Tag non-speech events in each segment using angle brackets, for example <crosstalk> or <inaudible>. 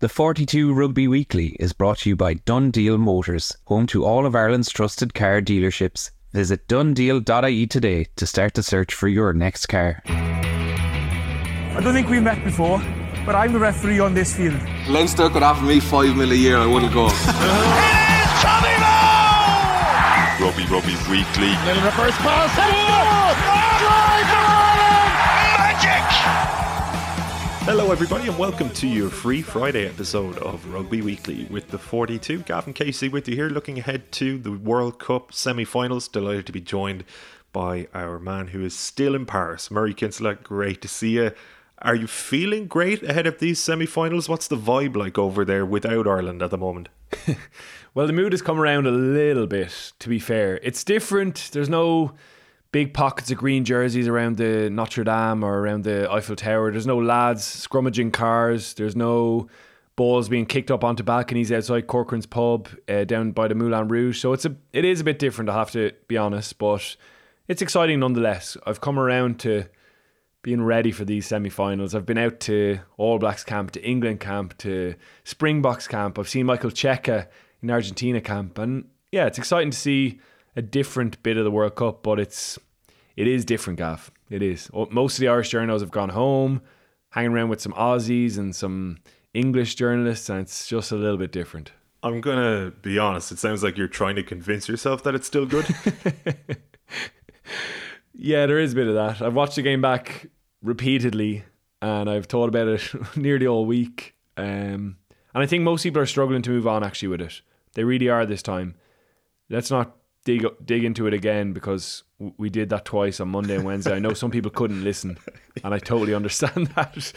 The 42 Rugby Weekly is brought to you by DoneDeal Motors, home to all of Ireland's trusted car dealerships. Visit donedeal.ie today to start the search for your next car. I don't think we met before, but I'm the referee on this field. Leinster could offer me five mil a year, I wouldn't go. <laughs> it is Rugby Rugby Weekly. Little reverse pass. Hello, everybody, and welcome to your free Friday episode of Rugby Weekly with the 42. Gavan Casey with you here, looking ahead to the World Cup semi finals. Delighted to be joined by our man who is still in Paris, Murray Kinsella. Great to see you. Are you feeling great ahead of these semi finals? What's the vibe like over there without Ireland at the moment? <laughs> well, the mood has come around a little bit, to be fair. It's different. There's no big pockets of green jerseys around the Notre Dame or around the Eiffel Tower. There's no lads scrummaging cars. There's no balls being kicked up onto balconies outside Corcoran's pub uh, down by the Moulin Rouge. So it's a it is a bit different. I have to be honest, but it's exciting nonetheless. I've come around to being ready for these semi-finals. I've been out to All Blacks camp, to England camp, to Springboks camp. I've seen Michael Cheika in Argentina camp, and yeah, it's exciting to see a different bit of the World Cup, but it's it is different, Gav. It is. Most of the Irish journalists have gone home, hanging around with some Aussies and some English journalists, and it's just a little bit different. I'm gonna be honest. It sounds like you're trying to convince yourself that it's still good. <laughs> yeah, there is a bit of that. I've watched the game back repeatedly, and I've thought about it <laughs> nearly all week. Um, and I think most people are struggling to move on actually with it. They really are this time. Let's not dig dig into it again because we did that twice on Monday and Wednesday. I know some people couldn't listen, and I totally understand <laughs> that.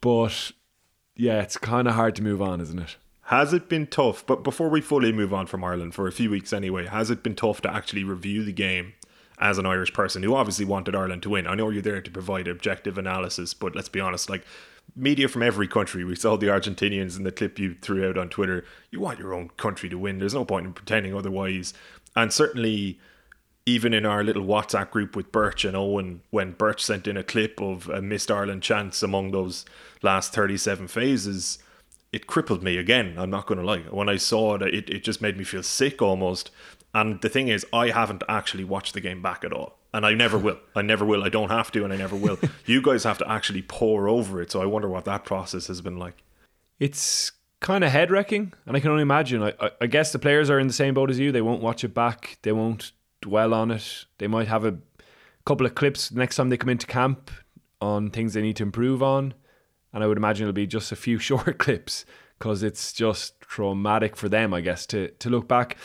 But yeah, it's kind of hard to move on, isn't it? Has it been tough? But before we fully move on from Ireland for a few weeks anyway, has it been tough to actually review the game as an Irish person who obviously wanted Ireland to win? I know you're there to provide objective analysis, but let's be honest, like media from every country. We saw the Argentinians in the clip you threw out on Twitter. You want your own country to win. There's no point in pretending otherwise. And certainly, even in our little WhatsApp group with Birch and Owen, when Birch sent in a clip of a missed Ireland chance among those last 37 phases, it crippled me again. I'm not going to lie. When I saw it, it, it just made me feel sick almost. And the thing is, I haven't actually watched the game back at all. And I never will. I never will. I don't have to, and I never will. <laughs> you guys have to actually pour over it. So I wonder what that process has been like. It's kind of head wrecking, and I can only imagine. I, I, I guess the players are in the same boat as you. They won't watch it back. They won't dwell on it. They might have a couple of clips next time they come into camp on things they need to improve on, and I would imagine it'll be just a few <laughs> short clips because it's just traumatic for them, I guess, to to look back.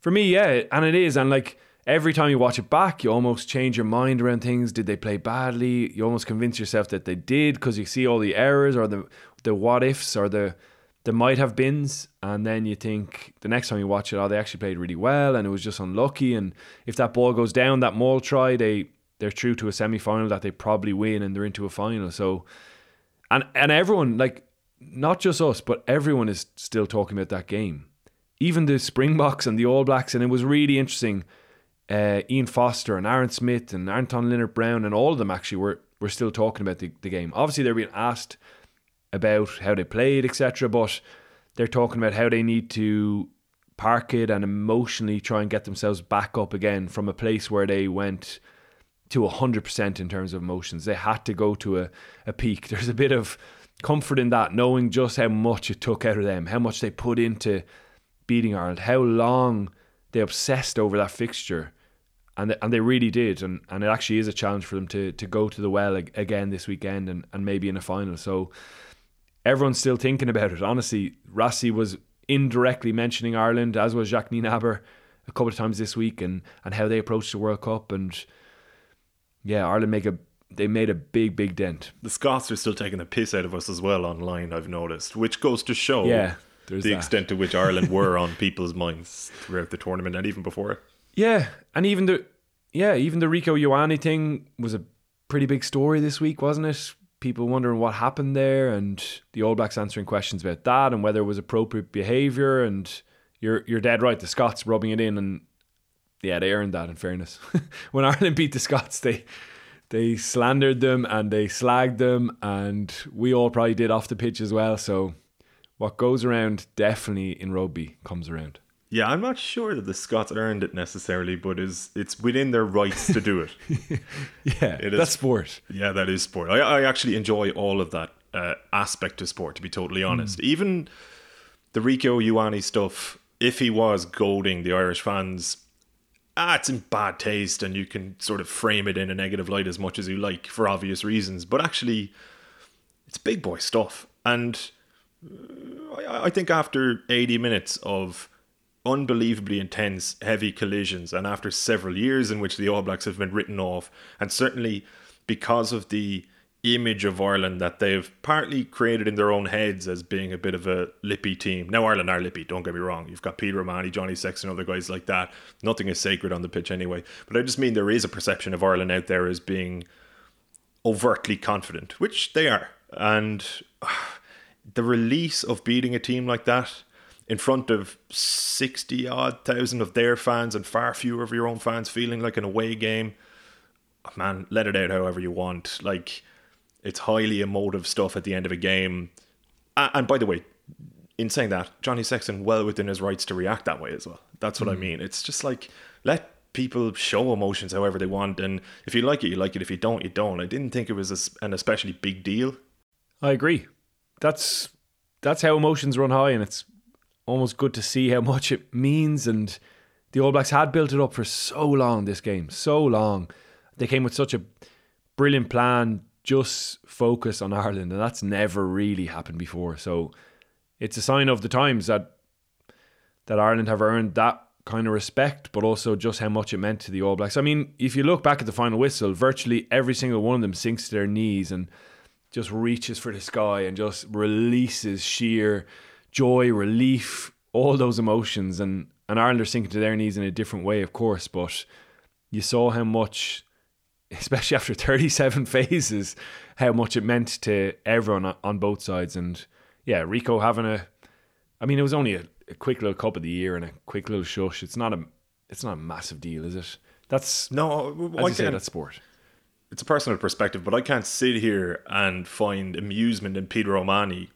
For me, yeah, and it is, and like every time you watch it back, you almost change your mind around things. Did they play badly? You almost convince yourself that they did because you see all the errors or the the what ifs or the there might have beens, and then you think the next time you watch it, oh, they actually played really well, and it was just unlucky. And if that ball goes down, that maul try, they they're true to a semi final that they probably win, and they're into a final. So, and and everyone like not just us, but everyone is still talking about that game, even the Springboks and the All Blacks, and it was really interesting. Uh, Ian Foster and Aaron Smith and Anton Lienert-Brown and all of them actually were were still talking about the, the game. Obviously, they're being asked about how they played, etc. But they're talking about how they need to park it and emotionally try and get themselves back up again from a place where they went to 100% in terms of emotions. They had to go to a, a peak. <laughs> There's a bit of comfort in that, knowing just how much it took out of them, how much they put into beating Ireland, how long they obsessed over that fixture. And and they really did. And, and it actually is a challenge for them to, to go to the well again this weekend and, and maybe in a final. So everyone's still thinking about it. Honestly, Rassie was indirectly mentioning Ireland, as was Jacques Nienaber a couple of times this week, and and how they approached the World Cup. And yeah, Ireland make a they made a big big dent. The Scots are still taking the piss out of us as well online. I've noticed, which goes to show yeah, the that. extent to which Ireland were <laughs> on people's minds throughout the tournament and even before it. Yeah, and even the yeah even the Rieko Ioane thing was a pretty big story this week, wasn't it? People wondering what happened there and the All Blacks answering questions about that and whether it was appropriate behaviour and you're you're dead right the Scots rubbing it in and yeah they earned that in fairness <laughs> when Ireland beat the Scots they they slandered them and they slagged them and we all probably did off the pitch as well so what goes around definitely in rugby comes around. Yeah, I'm not sure that the Scots earned it necessarily, but is it's within their rights to do it. <laughs> yeah, It is. that's sport. Yeah, that is sport. I, I actually enjoy all of that uh, aspect of sport, to be totally honest. Even the Rieko Ioane stuff, if he was goading the Irish fans, ah, it's in bad taste, and you can sort of frame it in a negative light as much as you like for obvious reasons. But actually, it's big boy stuff. And uh, I, I think after 80 minutes of unbelievably intense, heavy collisions, and after several years in which the All Blacks have been written off, and certainly because of the image of Ireland that they've partly created in their own heads as being a bit of a lippy team. Now, Ireland are lippy, don't get me wrong. You've got Peter O'Mahony, Johnny Sexton, other guys like that. Nothing is sacred on the pitch anyway. But I just mean there is a perception of Ireland out there as being overtly confident, which they are. And <sighs> the release of beating a team like that in front of 60 odd thousand of their fans and far fewer of your own fans feeling like an away game, oh, man, let it out however you want. Like, it's highly emotive stuff at the end of a game. And by the way, in saying that, Johnny Sexton well within his rights to react that way as well. That's what I mm. mean. It's just like let people show emotions however they want, and if you like it, you like it. If you don't, you don't. I didn't think it was an especially big deal. I agree. That's that's how emotions run high, and it's almost good to see how much it means. And the All Blacks had built it up for so long. This game, so long. They came with such a brilliant plan, just focus on Ireland, and that's never really happened before. So it's a sign of the times that that Ireland have earned that kind of respect, but also just how much it meant to the All Blacks. I mean, if you look back at the final whistle, virtually every single one of them sinks to their knees and just reaches for the sky and just releases sheer joy, relief, all those emotions. And, and Ireland are sinking to their knees in a different way, of course, but you saw how much, especially <laughs> after 37 <laughs> phases, how much it meant to everyone on- both sides. And yeah, Rieko having a, I mean, it was only a, a quick little cup of the year and a quick little shush. It's not a, it's not a massive deal, is it? That's No, uh, as I you say, can't- that's sport. it's a personal perspective, but I can't sit here and find amusement in Peter O'Mahony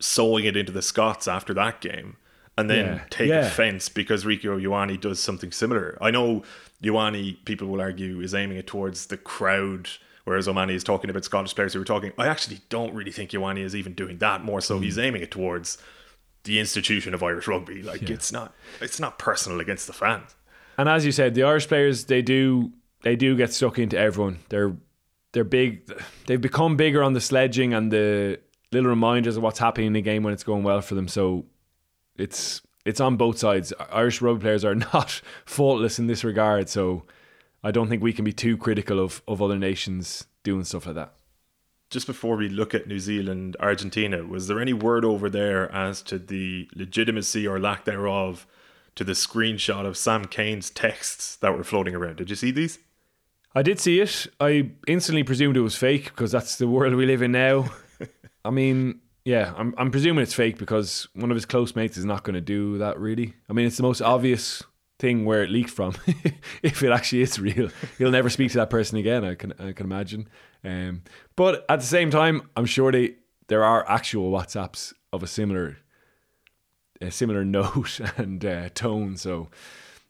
sewing it into the Scots after that game and then Yeah. take Yeah. offense because Rieko Ioane does something similar. I know Ioane, people will argue, is aiming it towards the crowd, whereas O'Mahony is talking about Scottish players who were talking. I actually don't really think Ioane is even doing that. More so, he's mm. aiming it towards the institution of Irish rugby. Like it's not, it's not personal against the fans. And as you said, the Irish players they do they do get stuck into everyone. They're they're big. They've become bigger on the sledging and the little reminders of what's happening in the game when it's going well for them. So it's it's on both sides. Irish rugby players are <laughs> not faultless in this regard. So I don't think we can be too critical of of other nations doing stuff like that. just before we look at New Zealand, Argentina, was there any word over there as to the legitimacy or lack thereof to the screenshot of Sam Cane's texts that were floating around? Did you see these? I did see it. I instantly presumed it was fake because that's the world we live in now. <laughs> I mean, yeah, I'm I'm presuming it's fake because one of his close mates is not going to do that. Really, I mean, it's the most obvious thing where it leaked from. <laughs> if it actually is real, he'll never speak to that person again. I can I can imagine. Um, but at the same time, I'm sure they there are actual WhatsApps of a similar a similar <laughs> note and uh, tone. So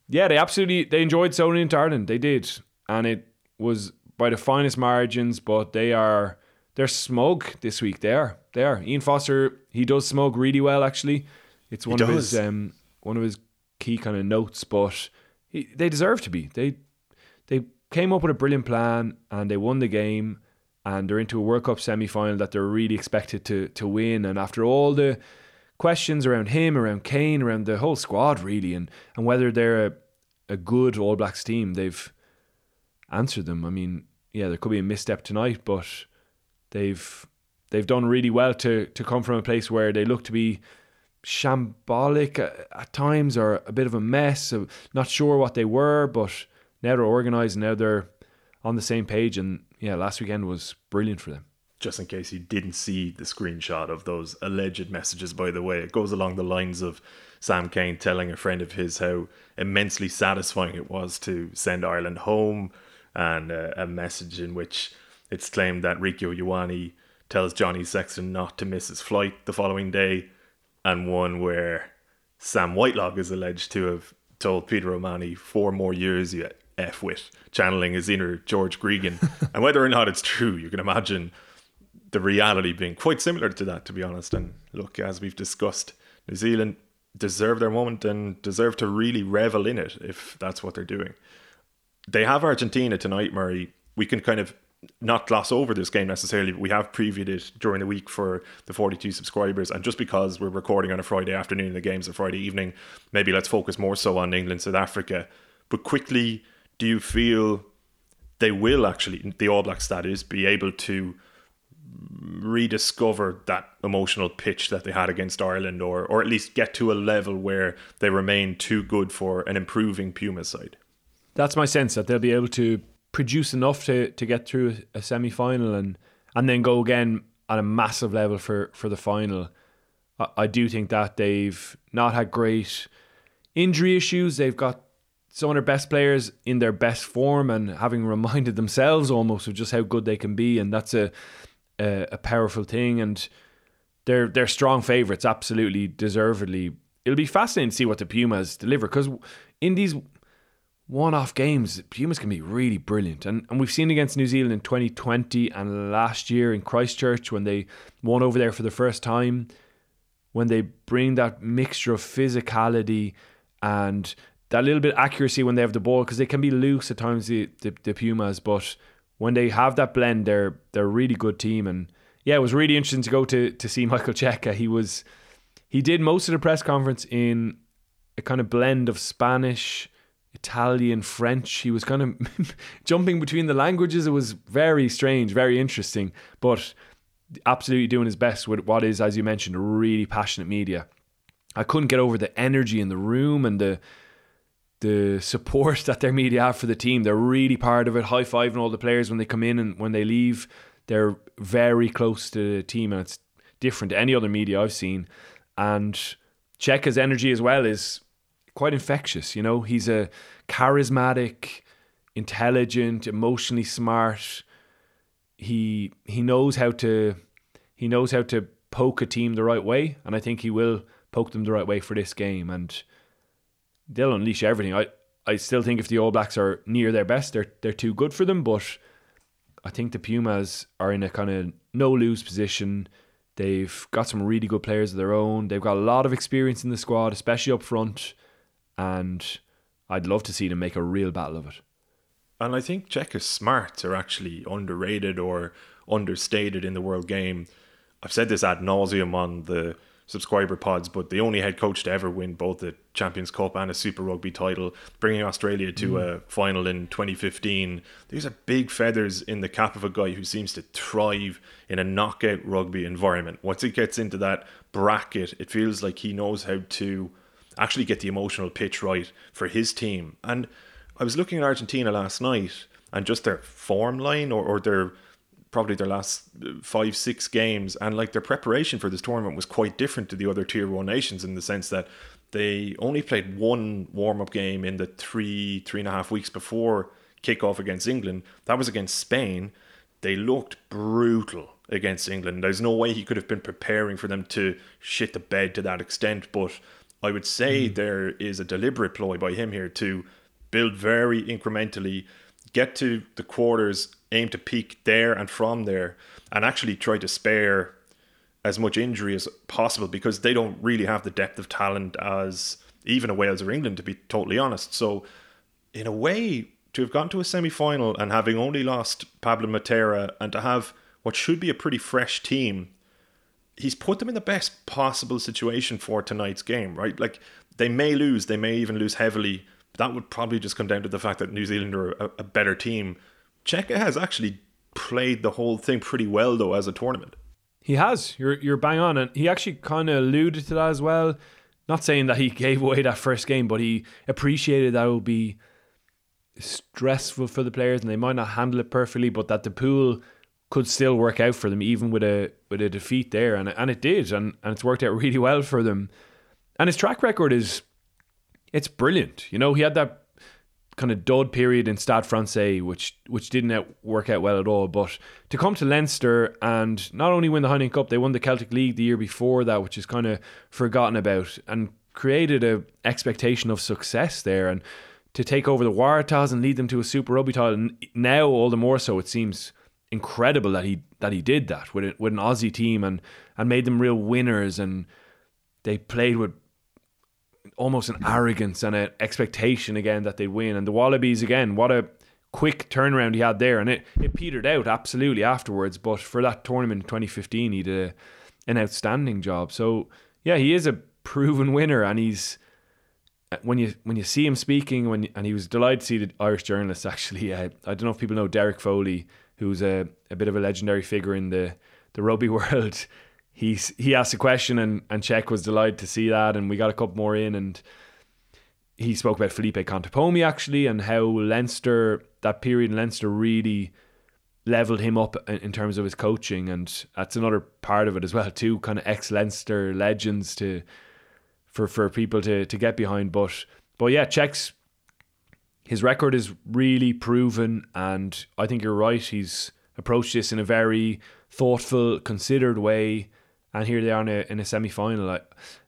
yeah, they absolutely they enjoyed sewing into Ireland. They did, and it was by the finest margins. But they are they're smug this week. They are they are. Ian Foster he does smug really well. Actually, it's one of his um one of his key kind of notes. But he, they deserve to be. They they came up with a brilliant plan and they won the game and they're into a World Cup semi final that they're really expected to to win. And after all the questions around him, around Cane, around the whole squad really, and, and whether they're a, a good All Blacks team, they've answered them. I mean, yeah, there could be a misstep tonight, but they've they've done really well to to come from a place where they look to be shambolic at, at times or a bit of a mess. So not sure what they were, but now they're organised. Now they're on the same page, and yeah, last weekend was brilliant for them. Just in case you didn't see the screenshot of those alleged messages, by the way, it goes along the lines of Sam Cane telling a friend of his how immensely satisfying it was to send Ireland home, and uh, a message in which it's claimed that Rieko Ioane tells Johnny Sexton not to miss his flight the following day. and one where Sam Whitelock is alleged to have told Peter O'Mahony four more years you F with, channeling his inner George Gregan. <laughs> and whether or not it's true, you can imagine the reality being quite similar to that, to be honest. And look, as we've discussed, New Zealand deserve their moment and deserve to really revel in it if that's what they're doing. They have Argentina tonight, Murray. We can kind of not gloss over this game necessarily, but we have previewed it during the week for the 42 subscribers. And just because we're recording on a Friday afternoon, the game's a Friday evening, maybe let's focus more so on England, South Africa. But quickly, do you feel they will actually, the All Blacks that is, be able to rediscover that emotional pitch that they had against Ireland or or at least get to a level where they remain too good for an improving Puma side? That's my sense that they'll be able to produce enough to, to get through a semi final and and then go again at a massive level for, for the final. I, I do think that they've not had great injury issues. They've got some of their best players in their best form and having <laughs> reminded themselves almost of just how good they can be, and that's a a, a powerful thing. And they're they're strong favourites, absolutely deservedly. It'll be fascinating to see what the Pumas deliver because in these one-off games, Pumas can be really brilliant, and and we've seen against New Zealand in 2020 and last year in Christchurch when they won over there for the first time. When they bring that mixture of physicality and that little bit of accuracy when they have the ball because they can be loose at times the, the, the Pumas, but when they have that blend, they're they're a really good team. And yeah, it was really interesting to go to to see <laughs> Michael Cheika. He was he did most of the press conference in a kind of blend of Spanish, Italian, French. He was kind of <laughs> jumping between the languages. It was very strange, very interesting, but absolutely doing his best with what is, as you mentioned, a really passionate media. I couldn't get over the energy in the room and the the support <laughs> that their media have for the team. They're really part of it, high fiving all the players when they come in and when they leave. They're very close to the team, and it's different to any other media I've seen. And Cheika's energy as well is quite infectious. You know, he's a charismatic, intelligent, emotionally smart. He he knows how to he knows how to poke a team the right way, and I think he will poke them the right way for this game. And they'll unleash everything. I, I still think if the All Blacks are near their best, they're they're too good for them. But I think the Pumas are in a kind of no lose position. They've got some really good players of their own. They've got a lot of experience in the squad, especially up front, and I'd love to see them make a real battle of it. And I think Cheika's smarts are actually underrated or understated in the world game. I've said this ad nauseum on the subscriber pods, but the only head coach to ever win both the Champions Cup and a Super Rugby title, bringing Australia to mm. a final in 2015. These are big feathers in the cap of a guy who seems to thrive in a knockout rugby environment. Once he gets into that bracket, it feels like he knows how to actually get the emotional pitch right for his team. And I was looking at Argentina last night and just their form line or, or their probably their last five, six games, and like their preparation for this tournament was quite different to the other tier one nations in the sense that they only played one warm up game in the three, three and a half weeks before kickoff against England. That was against Spain. They looked brutal against England. There's no way he could have been preparing for them to shit the bed to that extent, but I would say mm. there is a deliberate ploy by him here to build very incrementally, get to the quarters aim to peak there and from there and actually try to spare as much injury as possible because they don't really have the depth of talent as even a Wales or England, to be totally honest. So, in a way, to have gone to a semi final and having only lost Pablo Matera and to have what should be a pretty fresh team, he's put them in the best possible situation for tonight's game, right? Like, they may lose, they may even lose heavily. That would probably just come down to the fact that New Zealand are a, a better team Cheika has actually played the whole thing pretty well though as a tournament. He has. You're you're bang on, and he actually kind of alluded to that as well. Not saying that he <laughs> gave away that first game, but he appreciated that it would be stressful for the players and they might not handle it perfectly, but that the pool could still work out for them even with a with a defeat there, and and it did, and and it's worked out <laughs> really well for them. And his track record is it's brilliant. You know, he had that kind of dud period in Stade Francais, which which didn't work out well at all. But to come to Leinster and not only win the Heineken Cup, they won the Celtic League the year before that, which is kind of forgotten about, and created a expectation of success there. And to take over the Waratahs and lead them to a Super Rugby title now, all the more so, it seems incredible that he that he did that with with an Aussie team and and made them real winners and they played with almost an arrogance and an expectation again that they'd win. And the Wallabies again, what a quick turnaround he had there, and it, it petered out absolutely afterwards. But for that tournament in 2015, he did a, an outstanding job. So yeah, he is a proven winner, and he's when you when you see him speaking, when and he was delighted to see the Irish journalists <laughs> actually. Uh, I don't know if people know Derek Foley, who's a, a bit of a legendary figure in the the rugby <laughs> world. He's he asked a question and and Cheika was delighted to see that and we got a couple more in and he spoke about Felipe Contepomi actually and how Leinster that period in Leinster really leveled him up in, terms of his coaching and that's another part of it as well too kind of ex Leinster legends to for for people to to get behind. But but yeah Cheika's his record is really proven and I think you're right he's approached this in a very thoughtful considered way and here they are in a, in a semi final.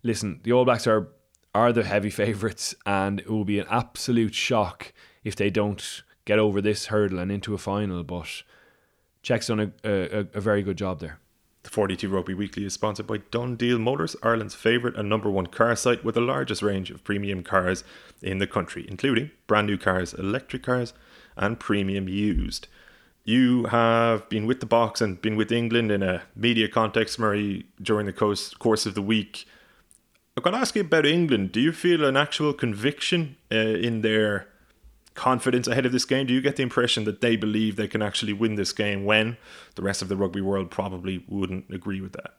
Listen, the All Blacks are are the heavy <laughs> favourites, and it will be an absolute shock if they don't get over this hurdle and into a final. But Cheika's done a, a, a very good job there. The 42 Rugby Weekly is sponsored by DoneDeal Motors, Ireland's favourite and number one car site with the largest range of premium cars in the country, including brand new cars, electric cars, and premium used. You have been with the Boks and been with England in a media context, Murray, during the course, of the week. I'm going to ask you about England. Do you feel an actual conviction uh, in their confidence ahead of this game? Do you get the impression that they believe they can actually win this game when the rest of the rugby world probably wouldn't agree with that?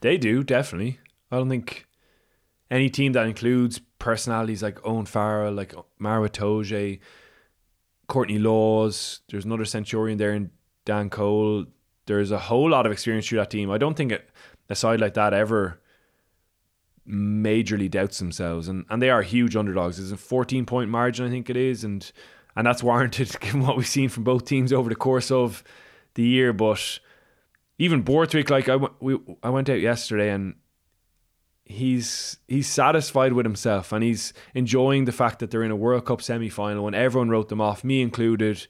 They do, definitely. I don't think any team that includes personalities like Owen Farrell, like Maro Itoje, Courtney Lawes, there's another Centurion there in Dan Cole. There's a whole lot of experience through that team. I don't think a side like that ever majorly doubts themselves, and, and they are huge underdogs. It's a 14 point margin, I think it is, and and that's warranted <laughs> given what we've seen from both teams over the course of the year. But even Borthwick, like I, we, I went out yesterday and he's he's satisfied with himself and he's enjoying the fact that they're in a World Cup semi final when everyone wrote them off, me included.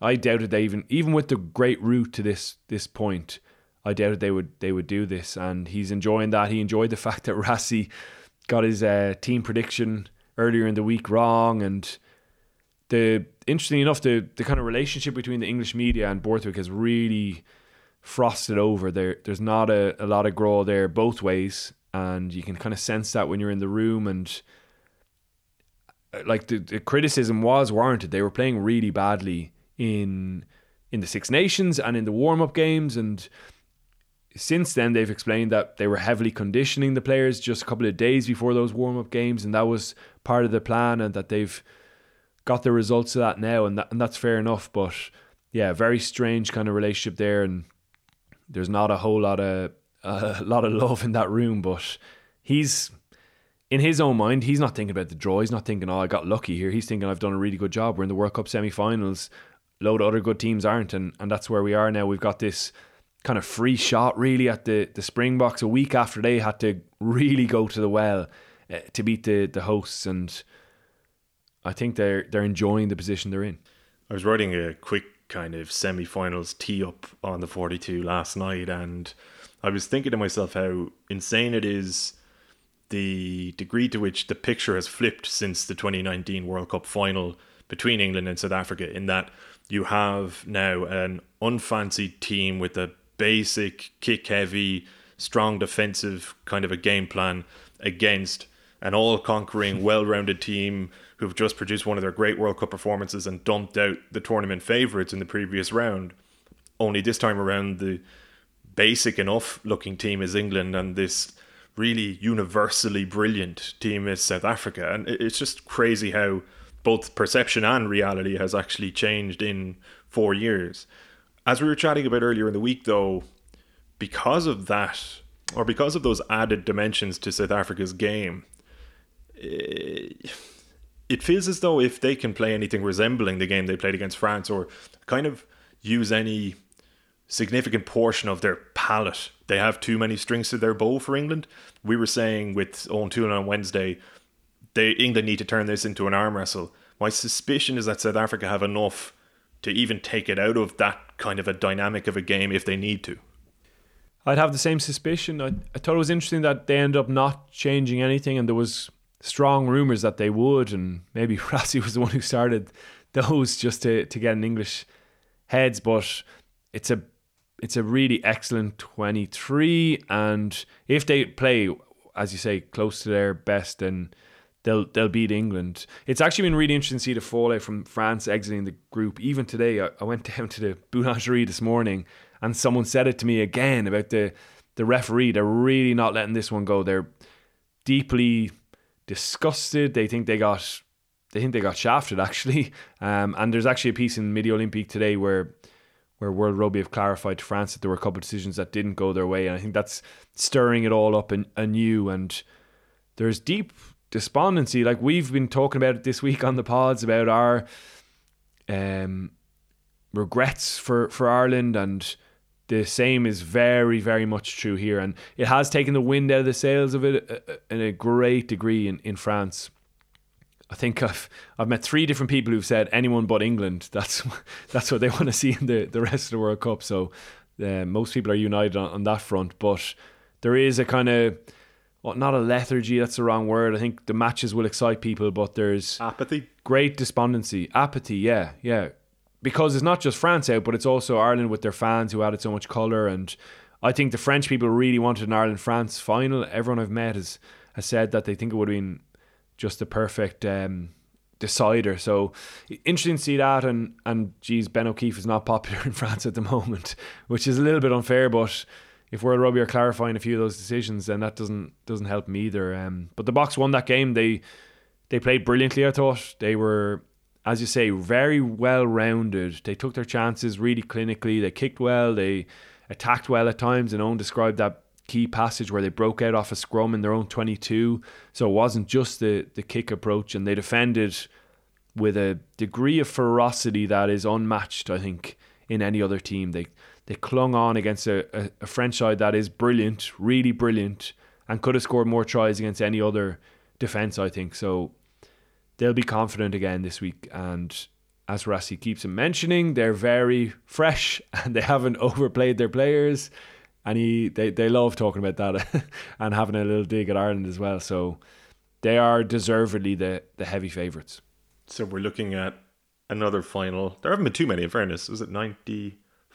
I doubted they even even with the great route to this this point, I doubted they would they would do this, and he's enjoying that. He enjoyed the fact that Rassie got his uh, team prediction earlier in the week wrong, and the interestingly enough, the the kind of relationship between the English media and Borthwick has really frosted over. There, there's not a, a lot of grow there both ways, and you can kind of sense that when you're in the room and uh, like the, the criticism was warranted. They were playing really badly in in the Six Nations and in the warm up games and since then they've explained that they were heavily conditioning the players just a couple of days before those warm up games and that was part of the plan and that they've got the results of that now and that, and that's fair enough but yeah very strange kind of relationship there and there's not a whole lot of <laughs> a lot of love in that room, but he's in his own mind, he's not thinking about the draw. He's not thinking, "Oh, I got lucky here." He's thinking, "I've done a really good job. We're in the World Cup semi-finals. Load of other good teams aren't, and and that's where we are now. We've got this kind of free shot, really, at the the Springboks a week after they had to really go to the well uh, to beat the the hosts, and I think they're they're enjoying the position they're in. I was writing a quick kind of semi-finals tee up on the 42 last night, and I was thinking to myself how insane it is the degree to which the picture has flipped since the 2019 World Cup final between England and South Africa, in that you have now an unfancied team with a basic kick heavy, strong defensive kind of a game plan against an all conquering, <laughs> well rounded team who've just produced one of their great World Cup performances and dumped out the tournament favourites in the previous round. Only this time around, the basic enough looking team is England and this really universally brilliant team is South Africa. And it's just crazy how both perception and reality has actually changed in four years. As we were chatting about earlier in the week, though, because of that, or because of those added dimensions to South Africa's game, eh, it feels as though if they can play anything resembling the game they played against France or kind of use any significant portion of their palette, they have too many strings to their bow for England. We were saying with Owen Toole on Wednesday, they England need to turn this into an arm wrestle. My suspicion is that South Africa have enough to even take it out of that kind of a dynamic of a game if they need to. I'd have the same suspicion. I, I thought it was interesting that they ended up not changing anything, and there was strong rumours that they would, and maybe <laughs> Rassie was the one who started those just to, to get an English heads. But it's a it's a really excellent twenty three, and if they play, as you say, close to their best, then they'll they'll beat England. It's actually been really interesting to see the fallout from France exiting the group. Even today, I, I went <laughs> down to the boulangerie this morning, and someone said it to me again about the the referee. They're really not letting this one go. They're deeply disgusted. They think they got they think they got shafted <laughs> actually. Um, and there's actually a piece in Midi Olympique today where where World Rugby have clarified to France that there were a couple of decisions that didn't go their way, and I think that's stirring it all up anew. And there's deep despondency. Like we've been talking about it this week on the pods about our um, regrets for for Ireland and the same is very, very much true here. And it has taken the wind out of the sails of it uh, uh, in a great degree in, in France. I think I've I've met three different people who've said anyone but England. <laughs> That's that's what they want to see in the, the rest of the World Cup. So uh, most people are united on, on that front. But there is a kind of well, not a lethargy. That's the wrong word. I think the matches will excite people, but there's apathy, great despondency, apathy. Yeah, yeah because it's not just France out, but it's also Ireland with their fans who added so much colour. And I think the French people really wanted an Ireland France final. Everyone I've met has, has said that they think it would have been just the perfect um, decider. So interesting to see that. And, and geez, Ben O'Keeffe is not popular <laughs> in France at the moment, which is a little bit unfair. But if World Rugby are clarifying a few of those decisions, then that doesn't doesn't help me either. Um, but the Boks won that game. They they played brilliantly. I thought they were as you say, very well rounded. They took their chances really clinically. They kicked well. They attacked well at times. And Owen described that key passage where they broke out off a scrum in their own 22. So it wasn't just the, the kick approach. And they defended with a degree of ferocity that is unmatched, I think, in any other team. They they clung on against a, a, a French side that is brilliant, really brilliant, and could have scored more tries against any other defence, I think. So they'll be confident again this week. And as Rassie keeps mentioning, they're very fresh <laughs> and they haven't <laughs> overplayed their players. And he, they, they love talking about that <laughs> and having a little dig at Ireland as well. So they are deservedly the, the heavy favourites. So we're looking at another final. There haven't been too many, in fairness. Is it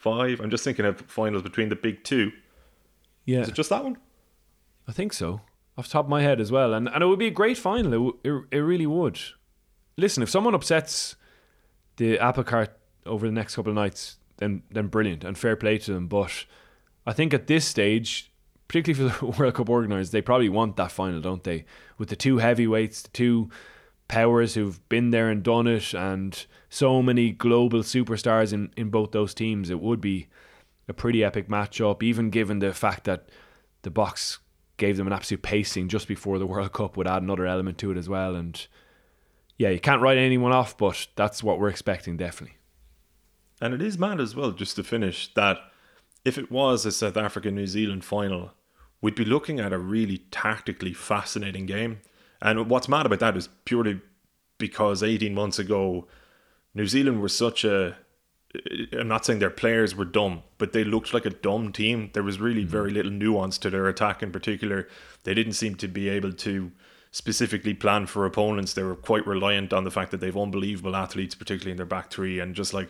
95? I'm just thinking of finals between the big two. Yeah. Is it just that one? I think so off the top of my head as well. And, and it would be a great final. It, it, it really would. Listen, if someone upsets the apple cart over the next couple of nights, then then brilliant and fair play to them. But I think at this stage, particularly for the <laughs> World Cup organisers, they probably want that final, don't they? With the two heavyweights, the two powers who've been there and done it, and so many global superstars in, in both those teams, it would be a pretty epic matchup, even given the fact that the Boks gave them an absolute pacing just before the World Cup would add another element to it as well. And yeah, you can't write anyone off, but that's what we're expecting definitely. And it is mad as well, just to finish, that if it was a South Africa New Zealand final, we'd be looking at a really tactically fascinating game. And what's mad about that is purely because 18 months ago, New Zealand were such a I'm not saying their players were dumb, but they looked like a dumb team. There was really very hmm. little nuance to their attack in particular. They didn't seem to be able to specifically plan for opponents. They were quite reliant on the fact that they've unbelievable athletes, particularly in their back three, and just like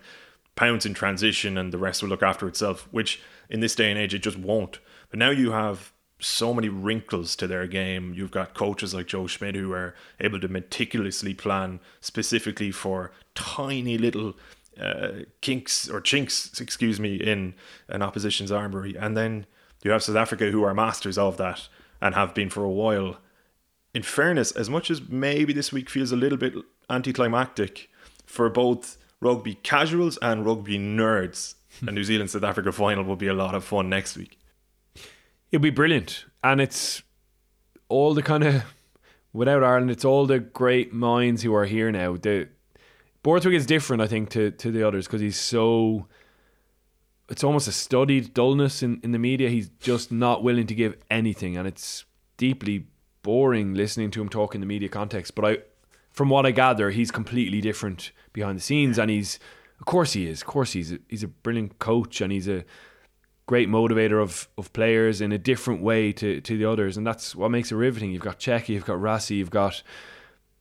pounce in transition and the rest will look after itself, which in this day and age it just won't. But now you have so many wrinkles to their game. You've got coaches like Joe Schmidt who are able to meticulously plan specifically for tiny little uh, kinks or chinks, excuse me, in an opposition's armory. And then you have South Africa who are masters of that and have been for a while. In fairness, as much as maybe this week feels a little bit anticlimactic for both rugby casuals and rugby nerds, a New Zealand South Africa final will be a lot of fun next week. It'll be brilliant. And it's all the kind of without Ireland, it's all the great minds who are here now. The Borthwick is different, I think, to to the others because he's so. It's almost a studied dullness in, in the media. He's just not willing to give anything, and it's deeply boring listening to him talk in the media context. But I, from what I gather, he's completely different behind the scenes, and he's, of course, he is. Of course, he's a, he's a brilliant coach, and he's a great motivator of of players in a different way to to the others, and that's what makes it riveting. You've got Cheika, you've got Rassie, you've got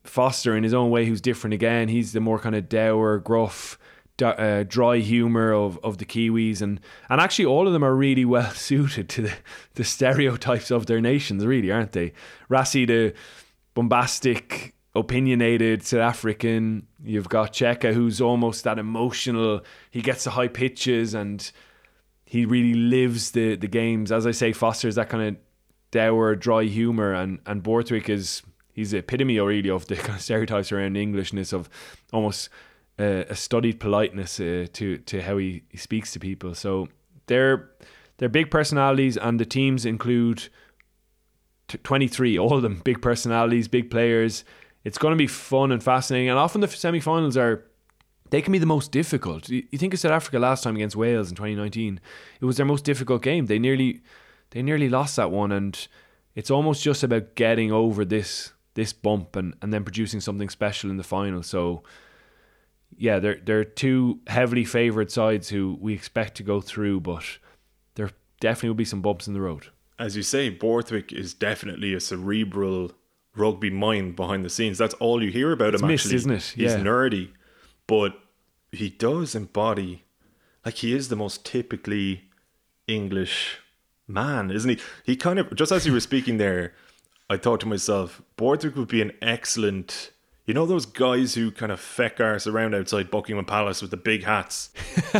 Foster in his own way, who's different again. He's the more kind of dour, gruff. Uh, dry humor of, of the Kiwis and and actually all of them are really well <laughs> suited to the, the stereotypes of their nations really aren't they Rassie, the bombastic opinionated South African you've got Cheika who's almost that emotional he gets the high pitches and he really lives the the games. As I say, Foster's that kind of dour, dry humor, and and Borthwick is he's the epitome really of the <laughs> kind of stereotypes around Englishness of almost uh, a studied politeness uh, to to how he, he speaks to people. So they're they're big personalities, and the teams include t- twenty three, all of them big personalities, big players. It's going to be fun and fascinating, and often the semi-finals are they can be the most difficult. You think of South Africa last time against Wales in 2019. It was their most difficult game. They nearly they nearly lost that one and it's almost just about getting over this this bump and, and then producing something special in the final. So yeah, they're they're two heavily favoured sides who we expect to go through, but there definitely will be some bumps in the road. As you say, Borthwick is definitely a cerebral rugby mind behind the scenes. That's all you hear about it's him. Missed, actually, isn't it? He's nerdy, but he does embody like he is the most typically English man, isn't he? He kind of just as you were speaking there, I thought to myself, Borthwick would be an excellent you know those guys who kind of feck arse around outside Buckingham Palace with the big hats?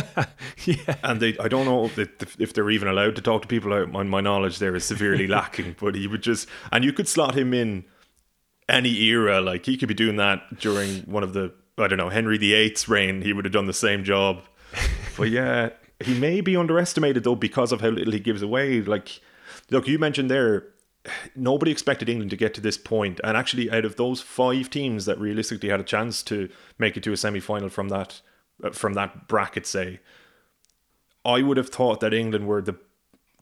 <laughs> yeah. And they, I don't know if, if they're even allowed to talk to people. My, my knowledge there is severely <laughs> lacking, but he would just, and you could slot him in any era. Like he could be doing that during one of the I don't know, Henry VIII's reign, he would have done the same job. <laughs> but yeah, he may be underestimated though because of how little he gives away. Like, look, you mentioned there, nobody expected England to get to this point, and actually, out of those five teams that realistically had a chance to make it to a semi-final from that uh, from that bracket, say, I would have thought that England were the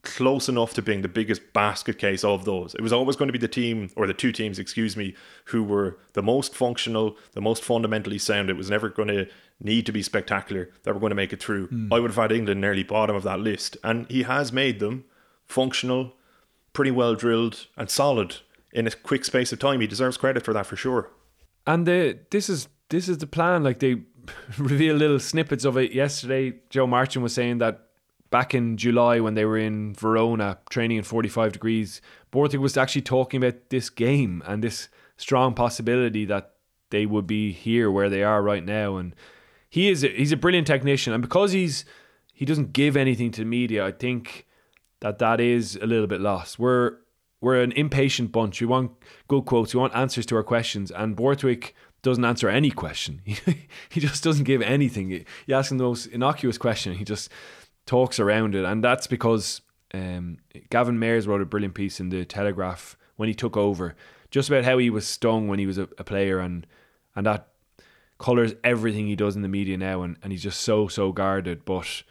close enough to being the biggest basket case of those. It was always going to be the team, or the two teams, excuse me, who were the most functional, the most fundamentally sound. It was never going to need to be spectacular that were going to make it through. Mm. I would have had England nearly bottom of that list. And he has made them functional, pretty well drilled, and solid in a quick space of time. He deserves credit for that for sure. And the, this is this is the plan. Like they <laughs> reveal little snippets of it yesterday. Joe Marchant was saying that back in July when they were in Verona training in 45 degrees, Borthwick was actually talking about this game and this strong possibility that they would be here where they are right now. And he is a, he's a brilliant technician, and because he's he doesn't give anything to the media, I think that that is a little bit lost. We're we're an impatient bunch. We want good quotes. We want answers to our questions, and Borthwick doesn't answer any question. <laughs> He, just doesn't give anything. You ask him the most innocuous question, he just talks around it, and that's because um, Gavin Mairs wrote a brilliant piece in the Telegraph when he took over, just about how he was stung when he was a, a player, and and that colors everything he does in the media now, and, and he's just so so guarded. But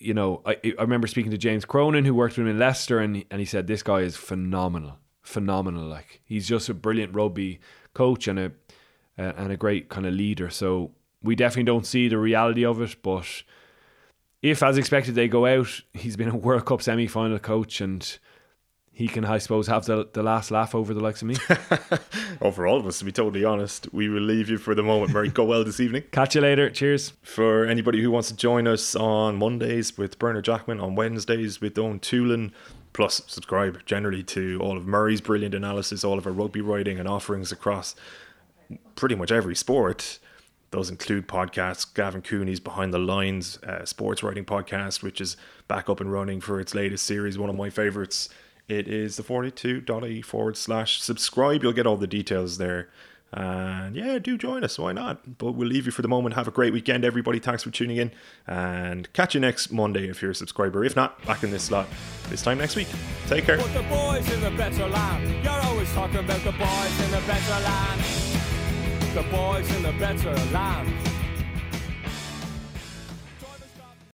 you know, I I remember speaking to James Cronin who worked with him in Leicester, and and he said this guy is phenomenal, phenomenal. Like he's just a brilliant rugby coach and a uh, and a great kind of leader. So we definitely don't see the reality of it, but if, as expected, they go out, he's been a World Cup semi final coach and he can, I suppose, have the, the last laugh over the likes of me. oh, for all of us, to be totally honest, we will leave you for the moment. Murray, go well this evening. Catch you later. Cheers. For anybody who wants to join us on Mondays with Bernard Jackman, on Wednesdays with Owen Toolan, plus subscribe generally to all of Murray's brilliant analysis, all of our rugby writing and offerings across pretty much every sport. Those include podcasts. Gavin Cooney's Behind the Lines uh, sports writing podcast, which is back up and running for its latest series, one of my favorites. It is the 42.e forward slash subscribe. You'll get all the details there. And yeah, do join us. Why not? But we'll leave you for the moment. Have a great weekend, everybody. Thanks for tuning in. And catch you next Monday if you're a subscriber. If not, back in this slot this time next week. Take care. The boys in the better land.